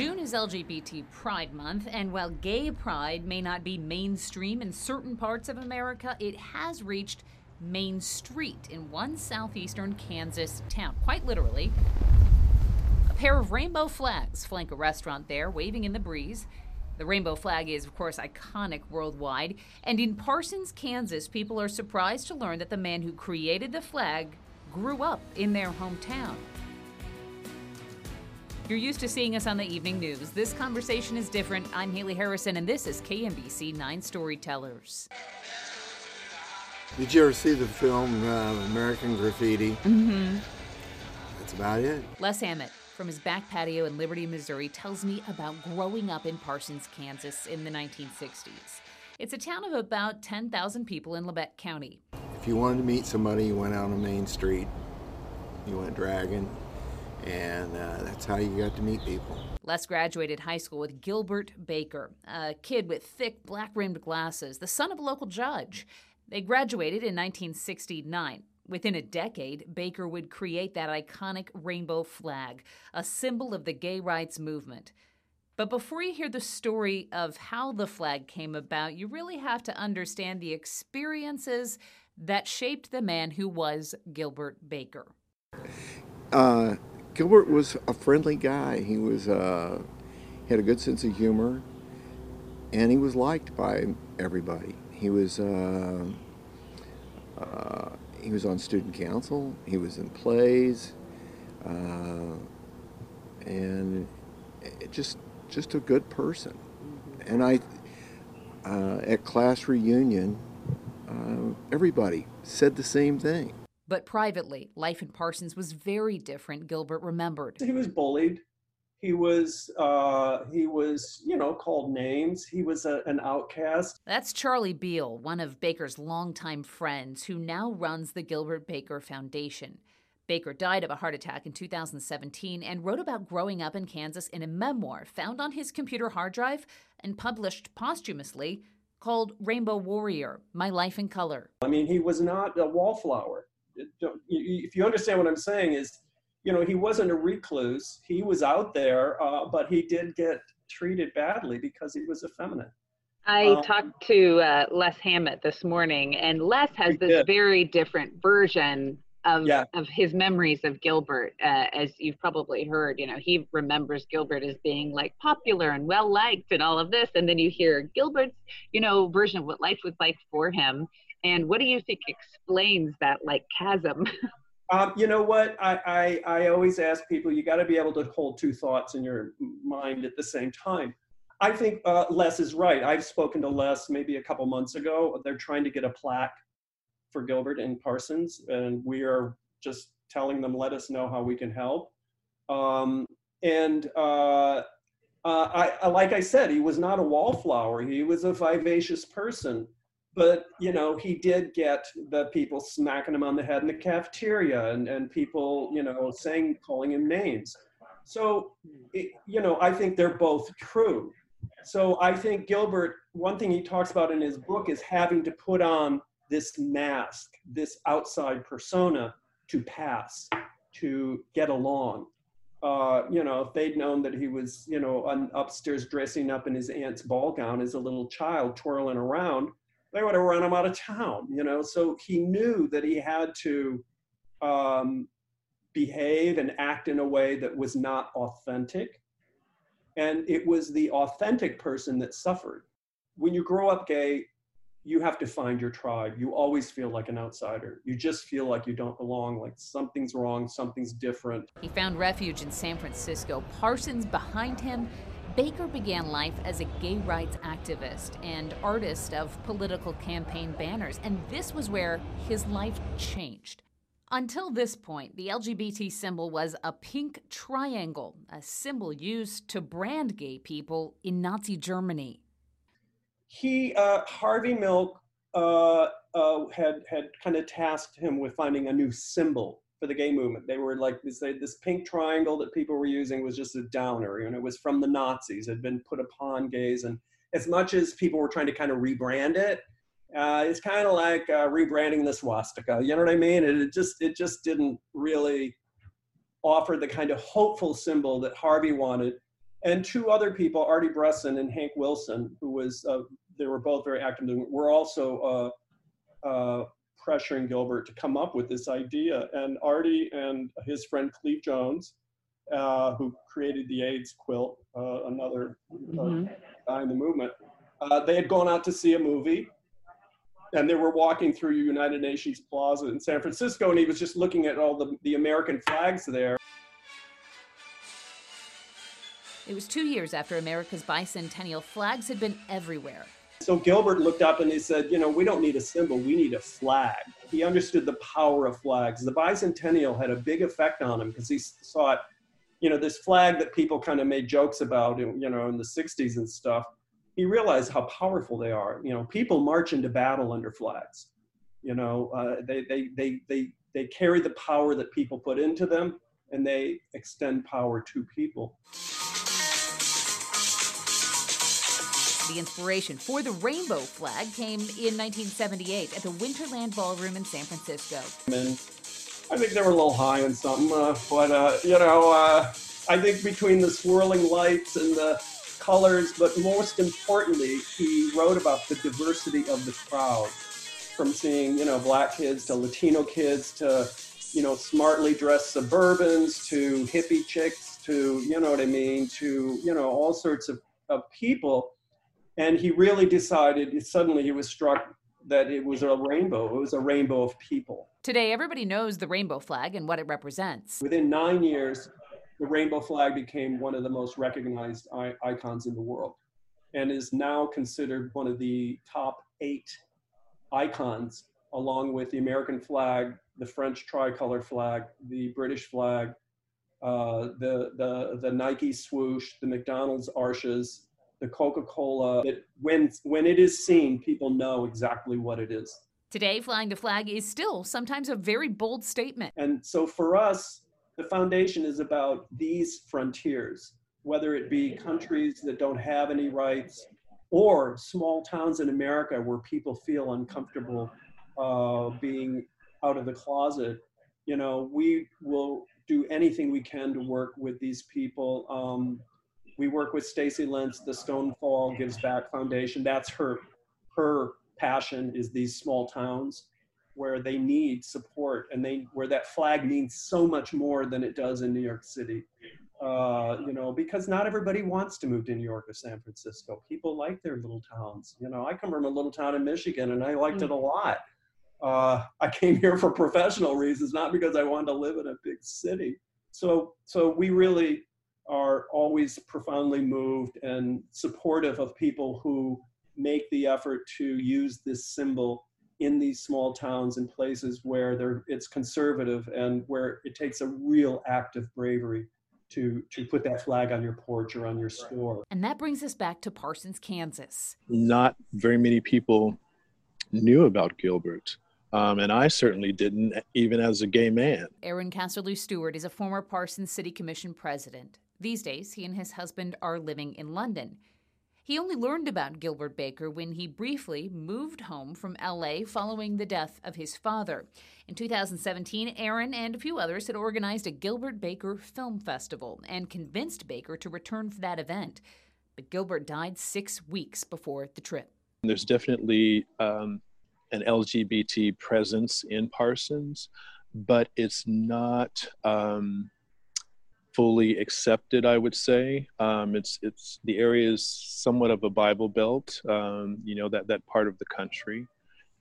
June is LGBT Pride Month, and while gay pride may not be mainstream in certain parts of America, it has reached Main Street in one southeastern Kansas town, quite literally. A pair of rainbow flags flank a restaurant there, waving in the breeze. The rainbow flag is, of course, iconic worldwide. And in Parsons, Kansas, people are surprised to learn that the man who created the flag grew up in their hometown. You're used to seeing us on the evening news. This conversation is different. I'm Haley Harrison, and this is KMBC 9 Storytellers. Did you ever see the film uh, American Graffiti? Mm-hmm. That's about it. Les Hammett from his back patio in Liberty, Missouri, tells me about growing up in Parsons, Kansas in the 1960s. It's a town of about 10,000 people in Labette County. If you wanted to meet somebody, you went out on Main Street, you went dragging, and uh, that's how you got to meet people. Les graduated high school with Gilbert Baker, a kid with thick black rimmed glasses, the son of a local judge. They graduated in 1969. Within a decade, Baker would create that iconic rainbow flag, a symbol of the gay rights movement. But before you hear the story of how the flag came about, you really have to understand the experiences that shaped the man who was Gilbert Baker. Uh, Gilbert was a friendly guy. He was uh, had a good sense of humor, and he was liked by everybody. He was uh, uh, he was on student council. He was in plays, uh, and just just a good person. And I uh, at class reunion, uh, everybody said the same thing. But privately, life in Parsons was very different. Gilbert remembered. He was bullied. He was uh, he was you know called names. He was a, an outcast. That's charlie beal one of baker's longtime friends who now runs the gilbert baker foundation. Baker died of a heart attack in 2017 and wrote about growing up in kansas in a memoir found on his computer hard drive and published posthumously called rainbow warrior my life in color. I mean he was not a wallflower if you understand what i'm saying is you know, he wasn't a recluse. He was out there, uh, but he did get treated badly because he was effeminate. I um, talked to uh, Les Hammett this morning, and Les has this did. very different version of yeah. of his memories of Gilbert. Uh, as you've probably heard, you know, he remembers Gilbert as being like popular and well liked and all of this, and then you hear Gilbert's, you know, version of what life was like for him. And what do you think explains that like chasm? Um, you know what? I, I, I always ask people, you got to be able to hold two thoughts in your mind at the same time. I think uh, Les is right. I've spoken to Les maybe a couple months ago. They're trying to get a plaque for Gilbert and Parsons, and we are just telling them, let us know how we can help. Um, and uh, uh, I, like I said, he was not a wallflower. He was a vivacious person but you know he did get the people smacking him on the head in the cafeteria and, and people you know saying calling him names. So it, you know i think they're both true. So i think gilbert one thing he talks about in his book is having to put on this mask this outside persona to pass to get along. Uh, you know, if they'd known that he was, you know, upstairs dressing up in his aunt's ball gown as a little child, twirling around, they would have run him out of town, you know. So he knew that he had to um, behave and act in a way that was not authentic. And it was the authentic person that suffered. When you grow up gay, you have to find your tribe. You always feel like an outsider. You just feel like you don't belong, like something's wrong, something's different. He found refuge in San Francisco. Parsons behind him Baker began life as a gay rights activist and artist of political campaign banners, and this was where his life changed. Until this point, the LGBT symbol was a pink triangle, a symbol used to brand gay people in Nazi Germany. He, uh, Harvey Milk, uh, uh, had had kind of tasked him with finding a new symbol for the gay movement. They were like this, this pink triangle that people were using was just a downer, and it was from the Nazis. It had been put upon gays, and as much as people were trying to kind of rebrand it, uh, it's kind of like uh, rebranding the swastika. You know what I mean? It, it just it just didn't really offer the kind of hopeful symbol that Harvey wanted. And two other people, Artie Bressan and Hank Wilson, who was, uh, they were both very active, were also uh, uh, pressuring Gilbert to come up with this idea. And Artie and his friend Cleve Jones, uh, who created the AIDS quilt, uh, another mm-hmm. guy in the movement, they had gone out to see a movie and they were walking through United Nations Plaza in San Francisco, and he was just looking at all the, the American flags there. It was two years after America's bicentennial flags had been everywhere. So Gilbert looked up and he said, You know, we don't need a symbol, we need a flag. He understood the power of flags. The bicentennial had a big effect on him because he saw it, you know, this flag that people kind of made jokes about, you know, in the 60s and stuff he realized how powerful they are. You know, people march into battle under flags. You know, uh, they, they, they, they, they carry the power that people put into them and they extend power to people. The inspiration for the rainbow flag came in 1978 at the Winterland Ballroom in San Francisco. I think they were a little high on something, uh, but uh, you know, uh, I think between the swirling lights and the colors, but most importantly, he wrote about the diversity of the crowd from seeing, you know, black kids to Latino kids to, you know, smartly dressed suburbans to hippie chicks to, you know what I mean, to, you know, all sorts of, of people. And he really decided, suddenly he was struck that it was a rainbow. It was a rainbow of people. Today, everybody knows the rainbow flag and what it represents. Within nine years, the rainbow flag became one of the most recognized icons in the world and is now considered one of the top eight icons along with the American flag, the French tricolor flag, the British flag, uh, the, the, the Nike swoosh, the McDonald's arches, the Coca-Cola. It, when, when it is seen, people know exactly what it is. Today, flying the flag is still sometimes a very bold statement. And so for us, the foundation is about these frontiers, whether it be countries that don't have any rights or small towns in America where people feel uncomfortable uh, being out of the closet. You know, we will do anything we can to work with these people. Um, we work with Stacy Lentz, the Stonewall Gives Back Foundation. That's her her passion is these small towns where they need support and they where that flag means so much more than it does in New York City. Uh, you know, because not everybody wants to move to New York or San Francisco. People like their little towns. You know, I come from a little town in Michigan and I liked it a lot. Uh, I came here for professional reasons, not because I wanted to live in a big city. So, so we really are always profoundly moved and supportive of people who make the effort to use this symbol in these small towns and places where it's conservative and where it takes a real act of bravery to to put that flag on your porch or on your store. And that brings us back to Parsons, Kansas. Not very many people knew about Gilbert. Um, and I certainly didn't, even as a gay man. Aaron Casserlew Stewart is a former Parsons City Commission president. These days, he and his husband are living in London. He only learned about Gilbert Baker when he briefly moved home from LA following the death of his father. In 2017, Aaron and a few others had organized a Gilbert Baker Film Festival and convinced Baker to return for that event. But Gilbert died six weeks before the trip. There's definitely um, an LGBT presence in Parsons, but it's not. Um, fully accepted, I would say. Um, it's it's the area is somewhat of a Bible Belt, um, you know that that part of the country,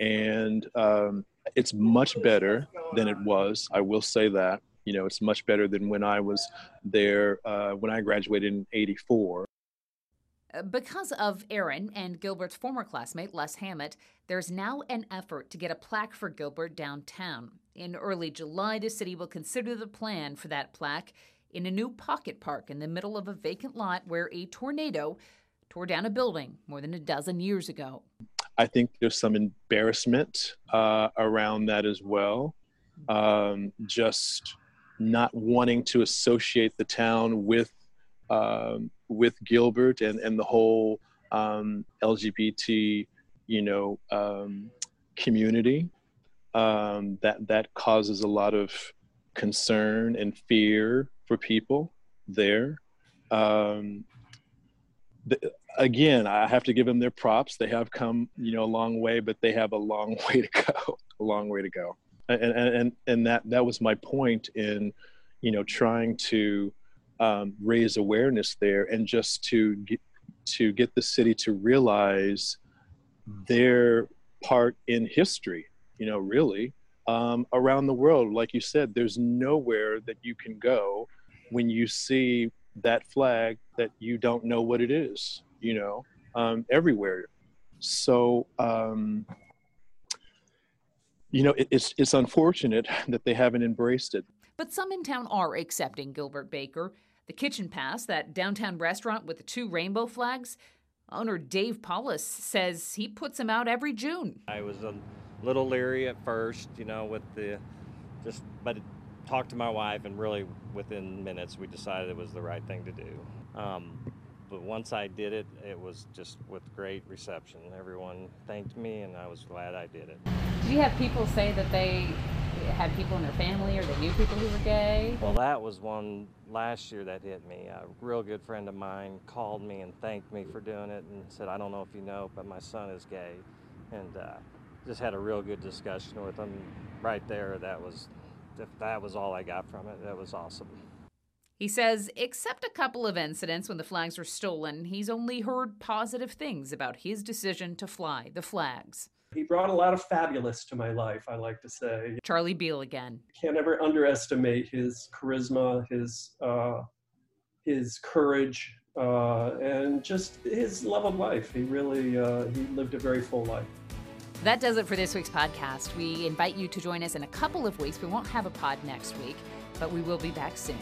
and um, it's much better than it was. I will say that. You know, it's much better than when I was there uh, when I graduated in '84. Uh, because of Aaron and Gilbert's former classmate, Les Hammett, there's now an effort to get a plaque for Gilbert downtown. In early July, the city will consider the plan for that plaque in a new pocket park in the middle of a vacant lot where a tornado tore down a building more than a dozen years ago. I think there's some embarrassment uh, around that as well. Um, just not wanting to associate the town with um, with Gilbert and, and the whole um, LGBT, you know, um, community. Um, that that causes a lot of concern and fear for people there. um, the, again, I have to give them their props. They have come, you know, a long way, but they have a long way to go. a long way to go. And and and that that was my point in, you know, trying to um, raise awareness there and just to get, to get the city to realize their part in history. You know, really um, around the world, like you said, there's nowhere that you can go when you see that flag that you don't know what it is, you know, um, everywhere. So, um, you know, it, it's, it's unfortunate that they haven't embraced it. But some in town are accepting Gilbert Baker. The Kitchen Pass, that downtown restaurant with the two rainbow flags, owner Dave Paulus says he puts them out every June. I was a little leery at first, you know, with the just, but talked to my wife, and really within minutes we decided it was the right thing to do. Um, but once I did it, it was just with great reception. Everyone thanked me, and I was glad I did it. Did you have people say that they had people in their family or they knew people who were gay? Well, that was one last year that hit me. A real good friend of mine called me and thanked me for doing it and said, I don't know if you know, but my son is gay. And uh, just had a real good discussion with him right there. That was if that was all I got from it, that was awesome. He says, except a couple of incidents when the flags were stolen, he's only heard positive things about his decision to fly the flags. He brought a lot of fabulous to my life, I like to say. Charlie Beal again. Can't ever underestimate his charisma, his uh, his courage, uh, and just his love of life. He really uh, he lived a very full life. That does it for this week's podcast. We invite you to join us in a couple of weeks. We won't have a pod next week, but we will be back soon.